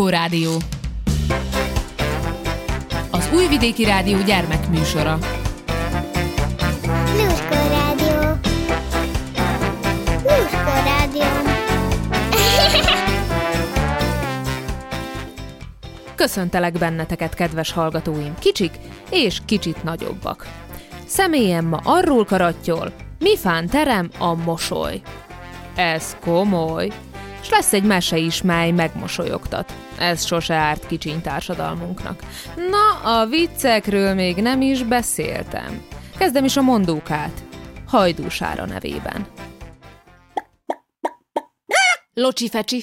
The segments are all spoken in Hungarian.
Lluskó Rádió. Az Újvidéki Rádió gyermekműsora. Lluskó Rádió. Lluskó Rádió. Köszöntelek benneteket, kedves hallgatóim, kicsik és kicsit nagyobbak. Személyem ma arról karattyol, mi fán terem a mosoly. Ez komoly. S lesz egy mese is, mely megmosolyogtat. Ez sose árt kicsiny társadalmunknak. Na, a viccekről még nem is beszéltem. Kezdem is a mondókát. Hajdúsára nevében. Locsi fecsi.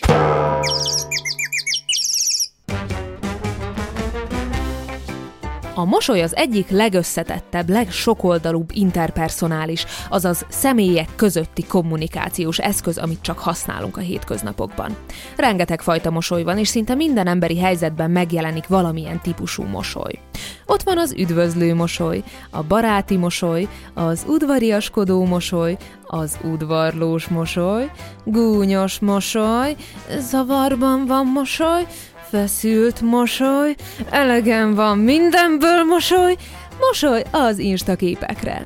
A mosoly az egyik legösszetettebb, legsokoldalúbb interpersonális, azaz személyek közötti kommunikációs eszköz, amit csak használunk a hétköznapokban. Rengeteg fajta mosoly van, és szinte minden emberi helyzetben megjelenik valamilyen típusú mosoly. Ott van az üdvözlő mosoly, a baráti mosoly, az udvariaskodó mosoly, az udvarlós mosoly, gúnyos mosoly, zavarban van mosoly, feszült mosoly, elegem van mindenből mosoly, mosoly az instaképekre.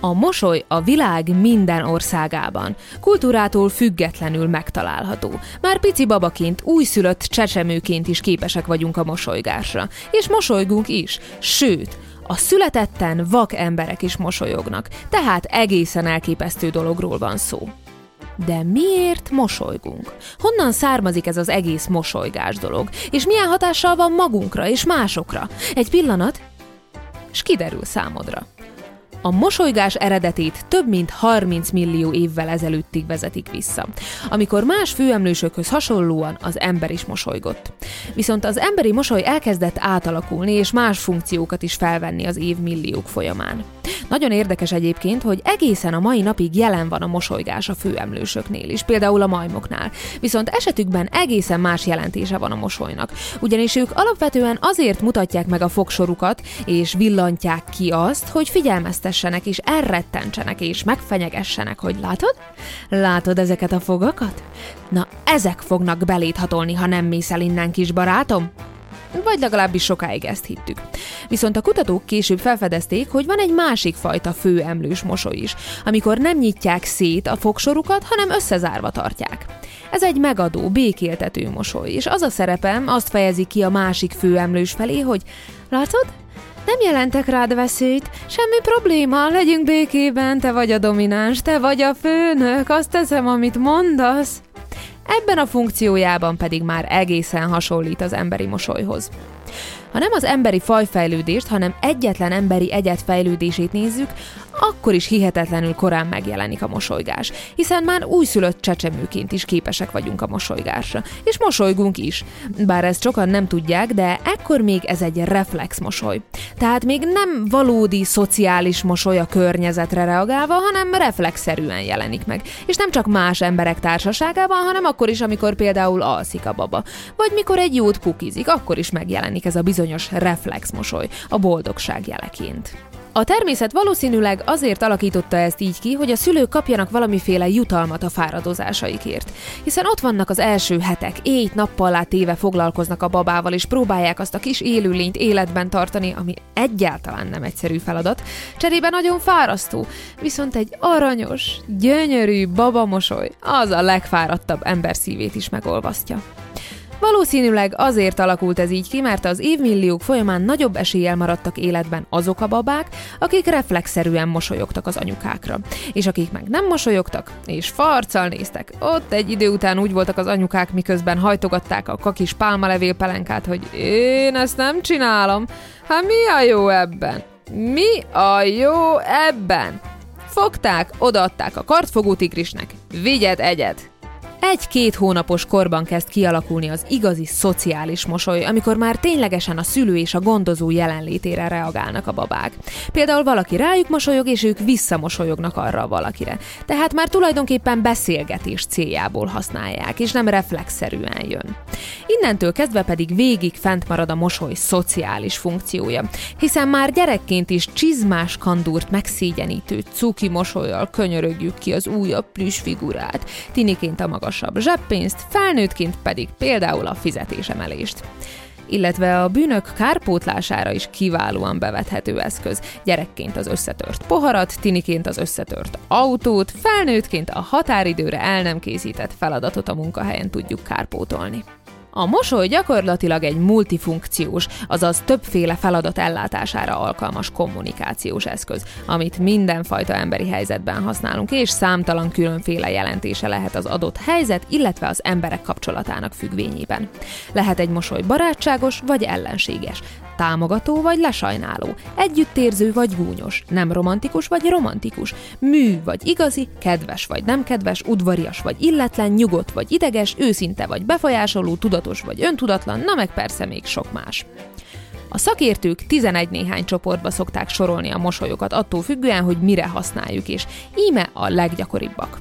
A mosoly a világ minden országában, kultúrától függetlenül megtalálható. Már pici babaként, újszülött csecsemőként is képesek vagyunk a mosolygásra. És mosolygunk is, sőt, a születetten vak emberek is mosolyognak, tehát egészen elképesztő dologról van szó. De miért mosolygunk? Honnan származik ez az egész mosolygás dolog? És milyen hatással van magunkra és másokra? Egy pillanat, és kiderül számodra. A mosolygás eredetét több mint 30 millió évvel ezelőttig vezetik vissza, amikor más főemlősökhöz hasonlóan az ember is mosolygott. Viszont az emberi mosoly elkezdett átalakulni és más funkciókat is felvenni az évmilliók folyamán. Nagyon érdekes egyébként, hogy egészen a mai napig jelen van a mosolygás a főemlősöknél is, például a majmoknál. Viszont esetükben egészen más jelentése van a mosolynak. Ugyanis ők alapvetően azért mutatják meg a fogsorukat, és villantják ki azt, hogy figyelmeztessenek és elrettentsenek és megfenyegessenek, hogy látod? Látod ezeket a fogakat? Na, ezek fognak belét hatolni, ha nem mész el innen, kis barátom? vagy legalábbis sokáig ezt hittük. Viszont a kutatók később felfedezték, hogy van egy másik fajta főemlős mosoly is, amikor nem nyitják szét a fogsorukat, hanem összezárva tartják. Ez egy megadó, békéltető mosoly, és az a szerepem azt fejezi ki a másik főemlős felé, hogy látod, nem jelentek rád veszélyt, semmi probléma, legyünk békében, te vagy a domináns, te vagy a főnök, azt teszem, amit mondasz. Ebben a funkciójában pedig már egészen hasonlít az emberi mosolyhoz. Ha nem az emberi fajfejlődést, hanem egyetlen emberi egyet fejlődését nézzük, akkor is hihetetlenül korán megjelenik a mosolygás, hiszen már újszülött csecsemőként is képesek vagyunk a mosolygásra, és mosolygunk is. Bár ezt sokan nem tudják, de ekkor még ez egy reflex mosoly. Tehát még nem valódi szociális mosoly a környezetre reagálva, hanem reflexzerűen jelenik meg. És nem csak más emberek társaságában, hanem akkor is, amikor például alszik a baba. Vagy mikor egy jót pukizik, akkor is megjelenik ez a bizonyos reflex mosoly, a boldogság jeleként. A természet valószínűleg azért alakította ezt így ki, hogy a szülők kapjanak valamiféle jutalmat a fáradozásaikért. Hiszen ott vannak az első hetek, éjt nappal át téve foglalkoznak a babával, és próbálják azt a kis élőlényt életben tartani, ami egyáltalán nem egyszerű feladat. Cserébe nagyon fárasztó, viszont egy aranyos, gyönyörű babamosoly az a legfáradtabb ember szívét is megolvasztja. Valószínűleg azért alakult ez így ki, mert az évmilliók folyamán nagyobb eséllyel maradtak életben azok a babák, akik reflexzerűen mosolyogtak az anyukákra. És akik meg nem mosolyogtak, és farccal néztek, ott egy idő után úgy voltak az anyukák, miközben hajtogatták a kakis pálmalevél pelenkát, hogy én ezt nem csinálom. Hát mi a jó ebben? Mi a jó ebben? Fogták, odaadták a kartfogó tigrisnek. Vigyed egyet! Egy-két hónapos korban kezd kialakulni az igazi szociális mosoly, amikor már ténylegesen a szülő és a gondozó jelenlétére reagálnak a babák. Például valaki rájuk mosolyog, és ők visszamosolyognak arra a valakire. Tehát már tulajdonképpen beszélgetés céljából használják, és nem reflexzerűen jön. Innentől kezdve pedig végig fent marad a mosoly szociális funkciója, hiszen már gyerekként is csizmás kandúrt megszégyenítő cuki mosolyjal könyörögjük ki az újabb plüss figurát, tiniként a magas magasabb zseppénzt, felnőttként pedig például a fizetésemelést illetve a bűnök kárpótlására is kiválóan bevethető eszköz. Gyerekként az összetört poharat, tiniként az összetört autót, felnőttként a határidőre el nem készített feladatot a munkahelyen tudjuk kárpótolni. A mosoly gyakorlatilag egy multifunkciós, azaz többféle feladat ellátására alkalmas kommunikációs eszköz, amit mindenfajta emberi helyzetben használunk, és számtalan különféle jelentése lehet az adott helyzet, illetve az emberek kapcsolatának függvényében. Lehet egy mosoly barátságos vagy ellenséges, támogató vagy lesajnáló, együttérző vagy gúnyos, nem romantikus vagy romantikus, mű vagy igazi, kedves vagy nem kedves, udvarias vagy illetlen, nyugodt vagy ideges, őszinte vagy befolyásoló, tudatos vagy öntudatlan, na meg persze még sok más. A szakértők 11 néhány csoportba szokták sorolni a mosolyokat attól függően, hogy mire használjuk, és íme a leggyakoribbak.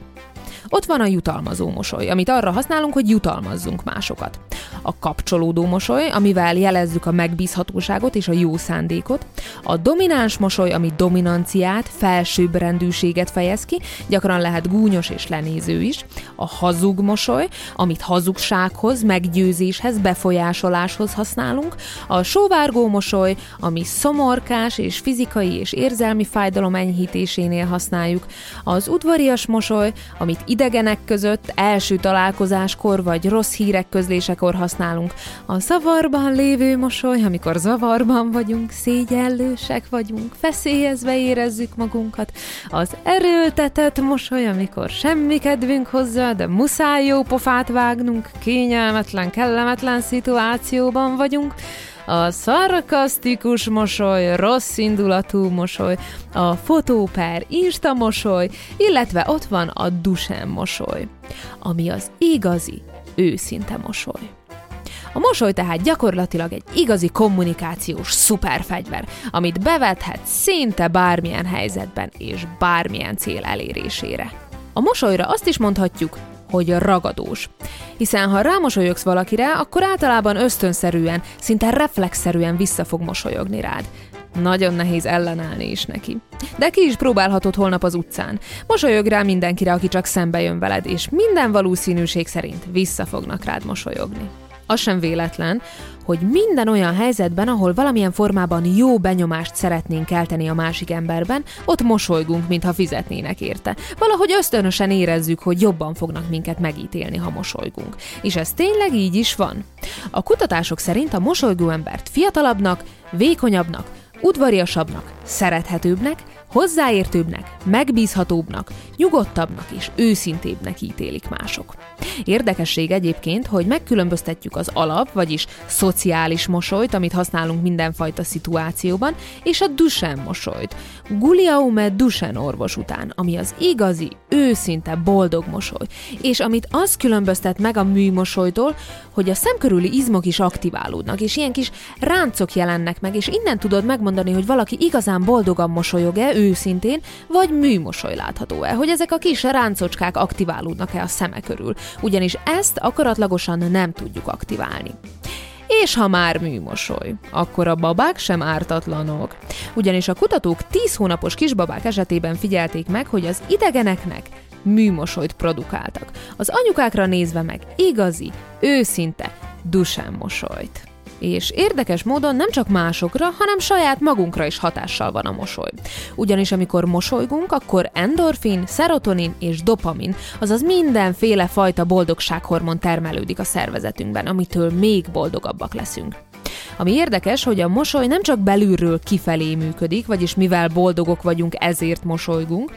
Ott van a jutalmazó mosoly, amit arra használunk, hogy jutalmazzunk másokat. A kapcsolódó mosoly, amivel jelezzük a megbízhatóságot és a jó szándékot. A domináns mosoly, ami dominanciát, felsőbbrendűséget fejez ki, gyakran lehet gúnyos és lenéző is. A hazug mosoly, amit hazugsághoz, meggyőzéshez, befolyásoláshoz használunk. A sóvárgó mosoly, ami szomorkás és fizikai és érzelmi fájdalom enyhítésénél használjuk. Az udvarias mosoly, amit idegenek között, első találkozáskor vagy rossz hírek közlésekor használunk. A szavarban lévő mosoly, amikor zavarban vagyunk, szégyellősek vagyunk, feszélyezve érezzük magunkat. Az erőltetett mosoly, amikor semmi kedvünk hozzá, de muszáj jó pofát vágnunk, kényelmetlen, kellemetlen szituációban vagyunk a szarkasztikus mosoly, rossz indulatú mosoly, a fotó per insta mosoly, illetve ott van a dusem mosoly, ami az igazi, őszinte mosoly. A mosoly tehát gyakorlatilag egy igazi kommunikációs szuperfegyver, amit bevethet szinte bármilyen helyzetben és bármilyen cél elérésére. A mosolyra azt is mondhatjuk, hogy ragadós. Hiszen ha rámosolyogsz valakire, akkor általában ösztönszerűen, szinte reflexzerűen vissza fog mosolyogni rád. Nagyon nehéz ellenállni is neki. De ki is próbálhatod holnap az utcán. Mosolyog rá mindenkire, aki csak szembe jön veled, és minden valószínűség szerint vissza fognak rád mosolyogni. Az sem véletlen, hogy minden olyan helyzetben, ahol valamilyen formában jó benyomást szeretnénk kelteni a másik emberben, ott mosolygunk, mintha fizetnének érte. Valahogy ösztönösen érezzük, hogy jobban fognak minket megítélni, ha mosolygunk. És ez tényleg így is van. A kutatások szerint a mosolygó embert fiatalabbnak, vékonyabbnak, udvariasabbnak, szerethetőbbnek, hozzáértőbbnek, megbízhatóbbnak, nyugodtabbnak és őszintébbnek ítélik mások. Érdekesség egyébként, hogy megkülönböztetjük az alap, vagyis szociális mosolyt, amit használunk mindenfajta szituációban, és a Dusen mosolyt, Guliaume Dusen orvos után, ami az igazi, őszinte, boldog mosoly, és amit az különböztet meg a műmosolytól, hogy a szemkörüli izmok is aktiválódnak, és ilyen kis ráncok jelennek meg, és innen tudod megmondani, hogy valaki igazán boldogan mosolyog-e, őszintén, vagy műmosoly látható-e, hogy ezek a kis ráncocskák aktiválódnak-e a szeme körül, ugyanis ezt akaratlagosan nem tudjuk aktiválni. És ha már műmosoly, akkor a babák sem ártatlanok. Ugyanis a kutatók 10 hónapos kisbabák esetében figyelték meg, hogy az idegeneknek műmosolyt produkáltak. Az anyukákra nézve meg igazi, őszinte, dusán mosolyt. És érdekes módon nem csak másokra, hanem saját magunkra is hatással van a mosoly. Ugyanis amikor mosolygunk, akkor endorfin, serotonin és dopamin, azaz mindenféle fajta boldogsághormon termelődik a szervezetünkben, amitől még boldogabbak leszünk. Ami érdekes, hogy a mosoly nem csak belülről kifelé működik, vagyis mivel boldogok vagyunk, ezért mosolygunk,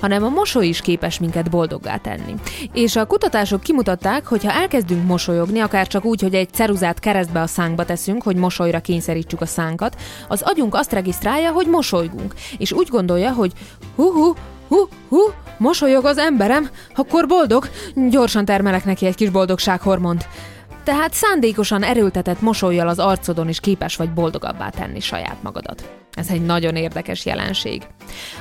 hanem a mosoly is képes minket boldoggá tenni. És a kutatások kimutatták, hogy ha elkezdünk mosolyogni, akár csak úgy, hogy egy ceruzát keresztbe a szánkba teszünk, hogy mosolyra kényszerítsük a szánkat, az agyunk azt regisztrálja, hogy mosolygunk, és úgy gondolja, hogy hu hu hu hu, mosolyog az emberem, akkor boldog, gyorsan termelek neki egy kis boldogsághormont tehát szándékosan erőltetett mosolyjal az arcodon is képes vagy boldogabbá tenni saját magadat. Ez egy nagyon érdekes jelenség.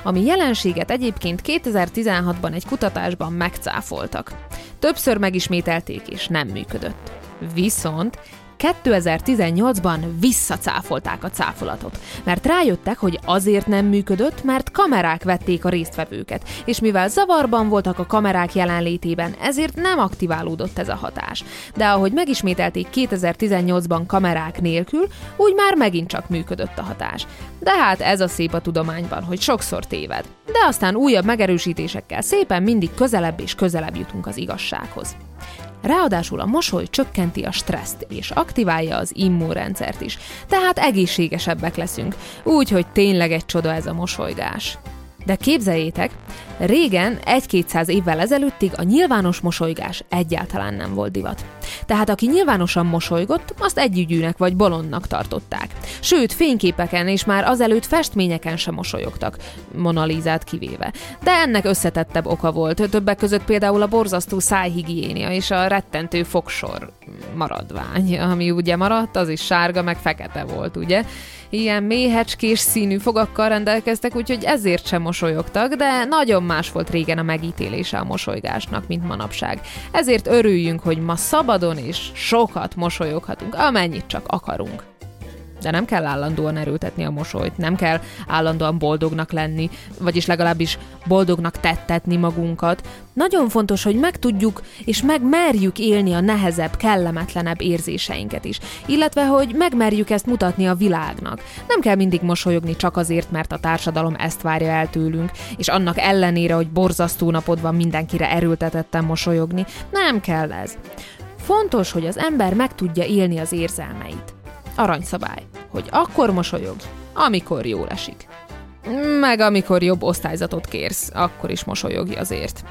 Ami jelenséget egyébként 2016-ban egy kutatásban megcáfoltak. Többször megismételték és nem működött. Viszont 2018-ban visszacáfolták a cáfolatot, mert rájöttek, hogy azért nem működött, mert kamerák vették a résztvevőket, és mivel zavarban voltak a kamerák jelenlétében, ezért nem aktiválódott ez a hatás. De ahogy megismételték 2018-ban kamerák nélkül, úgy már megint csak működött a hatás. De hát ez a szép a tudományban, hogy sokszor téved. De aztán újabb megerősítésekkel szépen mindig közelebb és közelebb jutunk az igazsághoz. Ráadásul a mosoly csökkenti a stresszt és aktiválja az immunrendszert is, tehát egészségesebbek leszünk, úgy, hogy tényleg egy csoda ez a mosolygás. De képzeljétek, régen, egy-kétszáz évvel ezelőttig a nyilvános mosolygás egyáltalán nem volt divat. Tehát aki nyilvánosan mosolygott, azt együgyűnek vagy bolondnak tartották. Sőt, fényképeken és már azelőtt festményeken sem mosolyogtak, Monalizát kivéve. De ennek összetettebb oka volt, többek között például a borzasztó szájhigiénia és a rettentő fogsor maradvány, ami ugye maradt, az is sárga, meg fekete volt, ugye? ilyen méhecskés színű fogakkal rendelkeztek, úgyhogy ezért sem mosolyogtak, de nagyon más volt régen a megítélése a mosolygásnak, mint manapság. Ezért örüljünk, hogy ma szabadon és sokat mosolyoghatunk, amennyit csak akarunk de nem kell állandóan erőltetni a mosolyt, nem kell állandóan boldognak lenni, vagyis legalábbis boldognak tettetni magunkat. Nagyon fontos, hogy megtudjuk és megmerjük élni a nehezebb, kellemetlenebb érzéseinket is, illetve hogy megmerjük ezt mutatni a világnak. Nem kell mindig mosolyogni csak azért, mert a társadalom ezt várja el tőlünk, és annak ellenére, hogy borzasztó napod van mindenkire erőltetettem mosolyogni, nem kell ez. Fontos, hogy az ember meg tudja élni az érzelmeit. Aranyszabály, hogy akkor mosolyog, amikor jól esik. Meg amikor jobb osztályzatot kérsz, akkor is mosolyogj azért.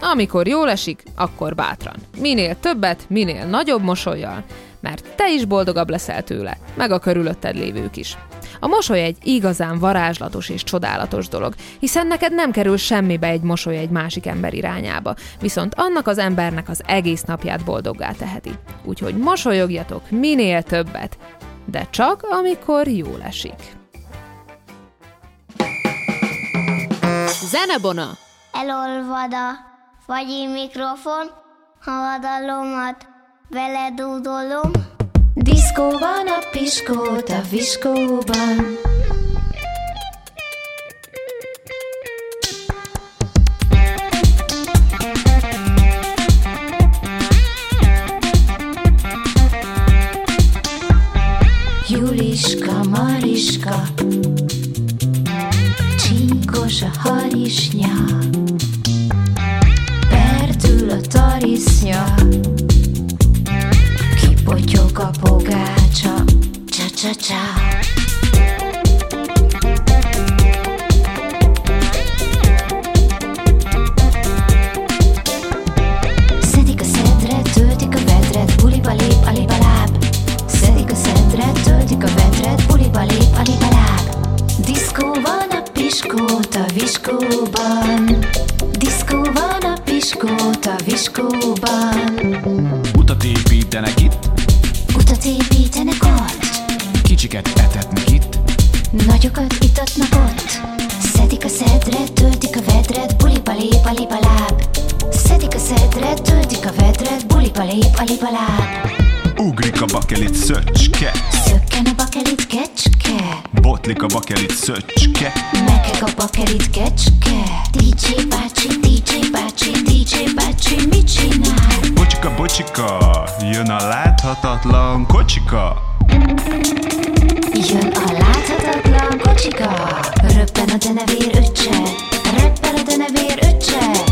Amikor jól esik, akkor bátran. Minél többet, minél nagyobb mosolyjal, mert te is boldogabb leszel tőle, meg a körülötted lévők is. A mosoly egy igazán varázslatos és csodálatos dolog, hiszen neked nem kerül semmibe egy mosoly egy másik ember irányába, viszont annak az embernek az egész napját boldoggá teheti. Úgyhogy mosolyogjatok minél többet, de csak amikor jól esik. Zenebona! Elolvada, vagy mikrofon, havadalomat beledúdolom. Viskóban, a Piskót, a Viskóban. Viskóban, diszkó van a piskót a viskóban. Utat építenek itt, utat építenek ott, kicsiket etetnek itt, nagyokat itatnak ott. Szedik a szedret, töltik a vedret, buliba lép, aliba láb. Szedik a szedret, töltik a vedret, buliba lép, láb. Ugrik a bakelit szöcske a Botlik a bakelit szöcske. Mekek a bakelit kecske. DJ bácsi, DJ bácsi, DJ bácsi, mit csinál? Bocsika, bocsika, jön a láthatatlan kocsika. Jön a láthatatlan kocsika. Röppen a denevér öccse Reppel a denevér öccse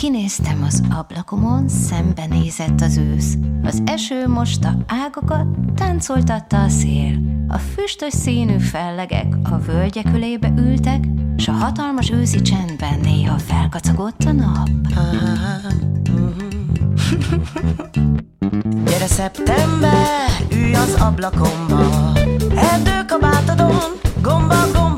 Kinéztem az ablakomon, szembenézett az ősz. Az eső mosta ágakat, táncoltatta a szél. A füstös színű fellegek a völgyek ölébe ültek, s a hatalmas őszi csendben néha felkacagott a nap. Gyere szeptember, ülj az ablakomba, erdőkabátodon, gomba gomba.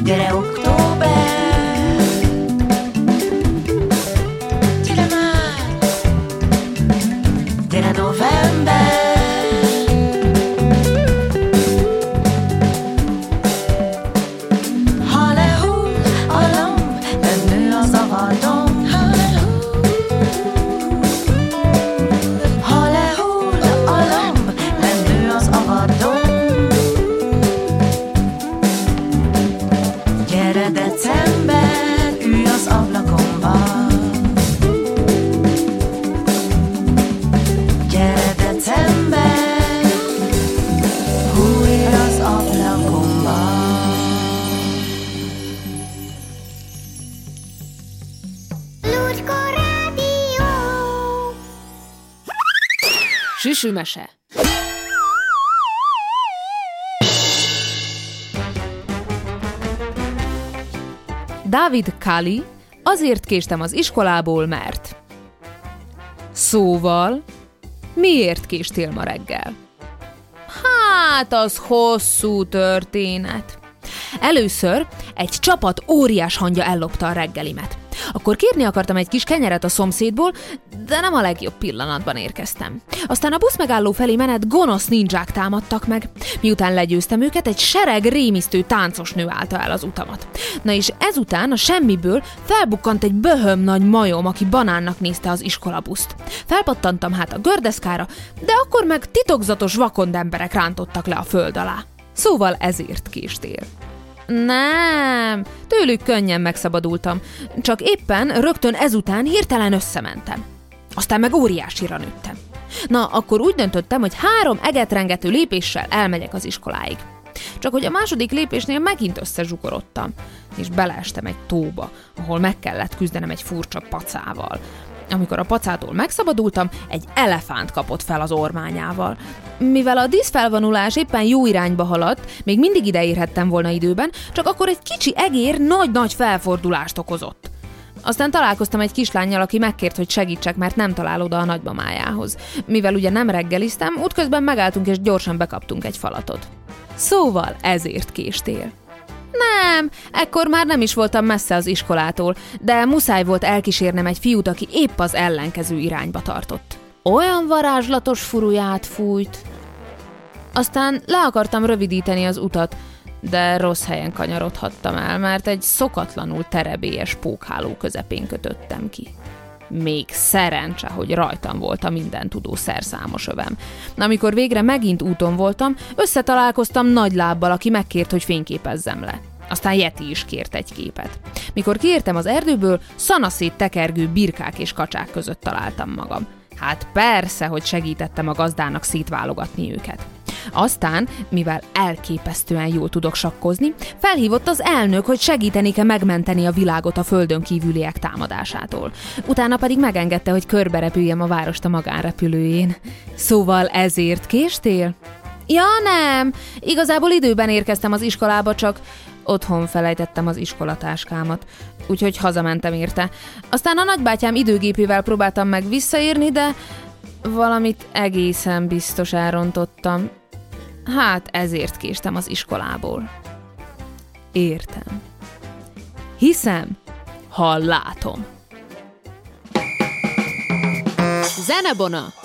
Greu, kto Késő mese. Dávid Kali, azért késtem az iskolából, mert... Szóval, miért késtél ma reggel? Hát az hosszú történet. Először egy csapat óriás hangja ellopta a reggelimet. Akkor kérni akartam egy kis kenyeret a szomszédból, de nem a legjobb pillanatban érkeztem. Aztán a busz megálló felé menet gonosz ninják támadtak meg. Miután legyőztem őket, egy sereg rémisztő táncos nő állta el az utamat. Na és ezután a semmiből felbukkant egy böhöm nagy majom, aki banánnak nézte az iskolabuszt. Felpattantam hát a gördeszkára, de akkor meg titokzatos vakond emberek rántottak le a föld alá. Szóval ezért késtél. Nem, tőlük könnyen megszabadultam, csak éppen rögtön ezután hirtelen összementem. Aztán meg óriásira nőttem. Na, akkor úgy döntöttem, hogy három egetrengető lépéssel elmegyek az iskoláig. Csak hogy a második lépésnél megint összezsugorodtam, és beleestem egy tóba, ahol meg kellett küzdenem egy furcsa pacával. Amikor a pacától megszabadultam, egy elefánt kapott fel az ormányával. Mivel a díszfelvonulás éppen jó irányba haladt, még mindig ide érhettem volna időben, csak akkor egy kicsi egér nagy-nagy felfordulást okozott. Aztán találkoztam egy kislányjal, aki megkért, hogy segítsek, mert nem talál oda a nagymamájához. Mivel ugye nem reggeliztem, útközben megálltunk és gyorsan bekaptunk egy falatot. Szóval ezért késtél. Nem, ekkor már nem is voltam messze az iskolától, de muszáj volt elkísérnem egy fiút, aki épp az ellenkező irányba tartott. Olyan varázslatos furuját fújt. Aztán le akartam rövidíteni az utat, de rossz helyen kanyarodhattam el, mert egy szokatlanul terebélyes pókháló közepén kötöttem ki. Még szerencse, hogy rajtam volt a minden tudó szerszámos övem. Amikor végre megint úton voltam, összetalálkoztam nagy lábbal, aki megkért, hogy fényképezzem le. Aztán Yeti is kért egy képet. Mikor kiértem az erdőből, szanaszét tekergő birkák és kacsák között találtam magam. Hát persze, hogy segítettem a gazdának szétválogatni őket. Aztán, mivel elképesztően jól tudok sakkozni, felhívott az elnök, hogy segítenék-e megmenteni a világot a földön kívüliek támadásától. Utána pedig megengedte, hogy körberepüljem a várost a magánrepülőjén. Szóval ezért késtél? Ja, nem. Igazából időben érkeztem az iskolába, csak otthon felejtettem az iskolatáskámat, úgyhogy hazamentem érte. Aztán a nagybátyám időgépével próbáltam meg visszaérni, de valamit egészen biztos elrontottam. Hát ezért késtem az iskolából. Értem. Hiszem, ha látom. Zenebona!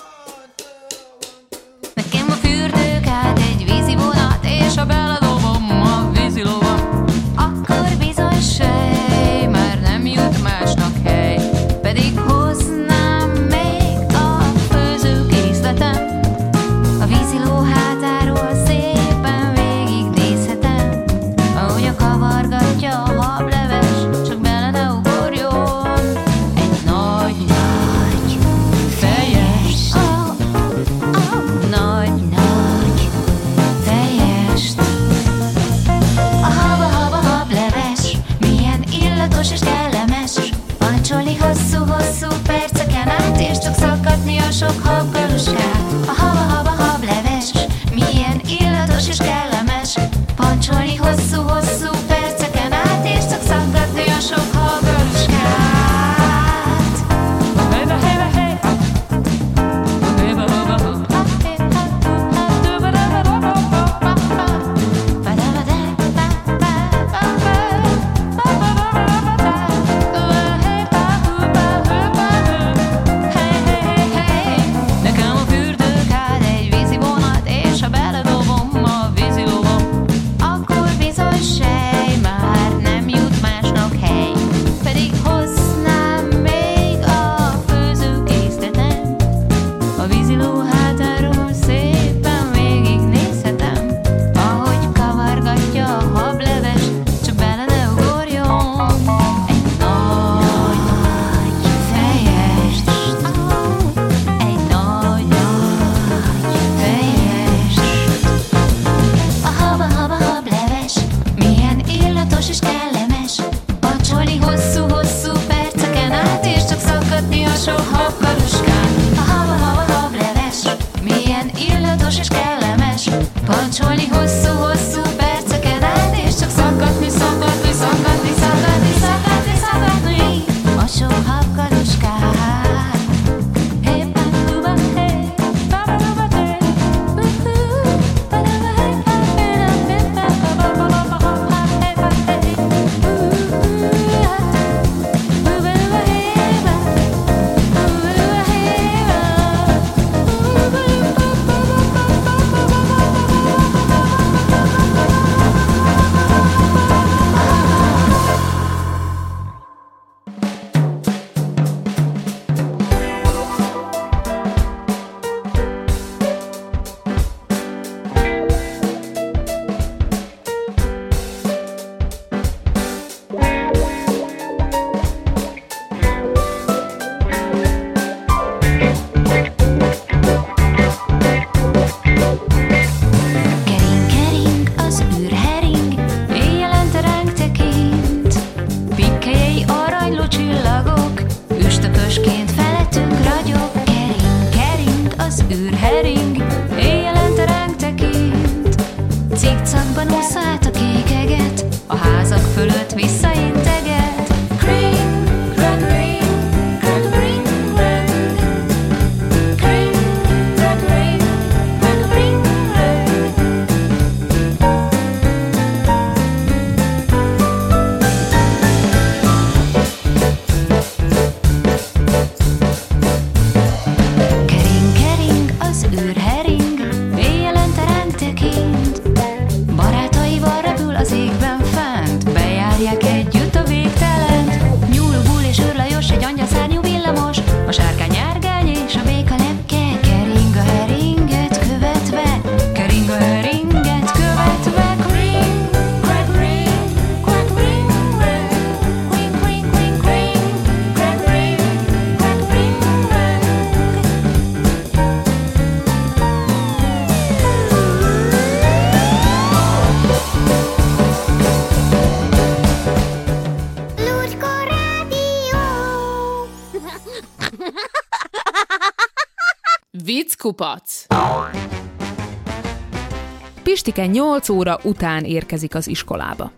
Pistike 8 óra után érkezik az iskolába.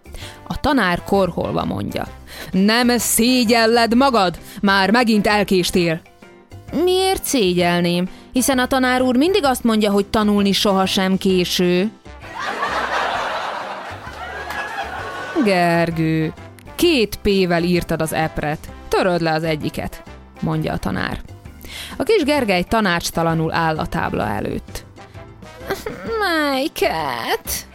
A tanár korholva mondja. Nem szégyelled magad? Már megint elkéstél. Miért szégyelném? Hiszen a tanár úr mindig azt mondja, hogy tanulni sohasem késő. Gergő, két P-vel írtad az epret. Töröd le az egyiket, mondja a tanár. A kis Gergely tanácstalanul áll a tábla előtt. Melyiket?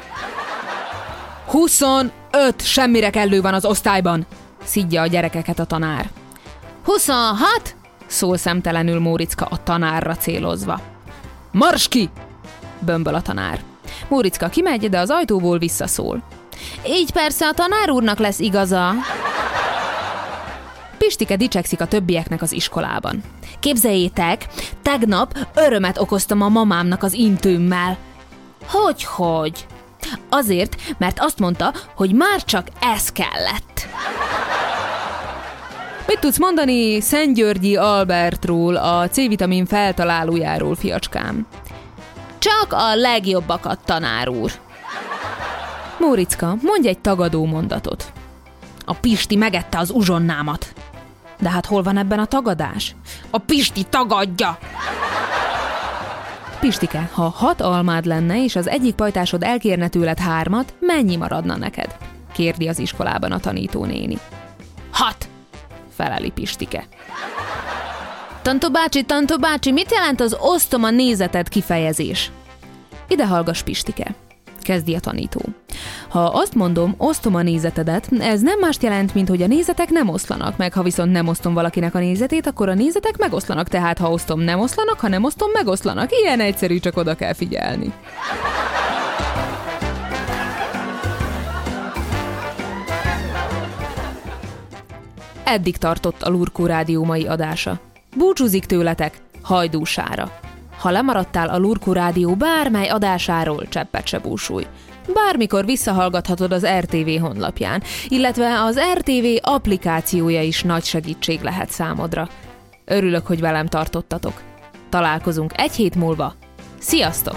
25 semmire kellő van az osztályban, szidja a gyerekeket a tanár. 26? szól szemtelenül Móriczka a tanárra célozva. Mars ki! bömböl a tanár. Móriczka kimegy, de az ajtóból visszaszól. Így persze a tanár úrnak lesz igaza. Pistike dicsekszik a többieknek az iskolában. Képzeljétek, tegnap örömet okoztam a mamámnak az intőmmel. Hogy-hogy? Azért, mert azt mondta, hogy már csak ez kellett. Mit tudsz mondani Szentgyörgyi Albertról, a C-vitamin feltalálójáról, fiacskám? Csak a legjobbakat, tanár úr. Móriczka, mondj egy tagadó mondatot. A Pisti megette az uzsonnámat. De hát hol van ebben a tagadás? A Pisti tagadja! Pistike, ha hat almád lenne, és az egyik pajtásod elkérne tőled hármat, mennyi maradna neked? Kérdi az iskolában a tanítónéni. Hat! Feleli Pistike. Tantó bácsi, Tantó bácsi, mit jelent az osztom a nézeted kifejezés? Ide hallgass, Pistike. Kezdi a tanító. Ha azt mondom, osztom a nézetedet, ez nem mást jelent, mint hogy a nézetek nem oszlanak meg. Ha viszont nem osztom valakinek a nézetét, akkor a nézetek megoszlanak. Tehát ha osztom, nem oszlanak, ha nem osztom, megoszlanak. Ilyen egyszerű, csak oda kell figyelni. Eddig tartott a Lurkó Rádió mai adása. Búcsúzik tőletek hajdúsára. Ha lemaradtál a Lurkó Rádió bármely adásáról, cseppet se búsulj. Bármikor visszahallgathatod az RTV honlapján, illetve az RTV applikációja is nagy segítség lehet számodra. Örülök, hogy velem tartottatok. Találkozunk egy hét múlva. Sziasztok!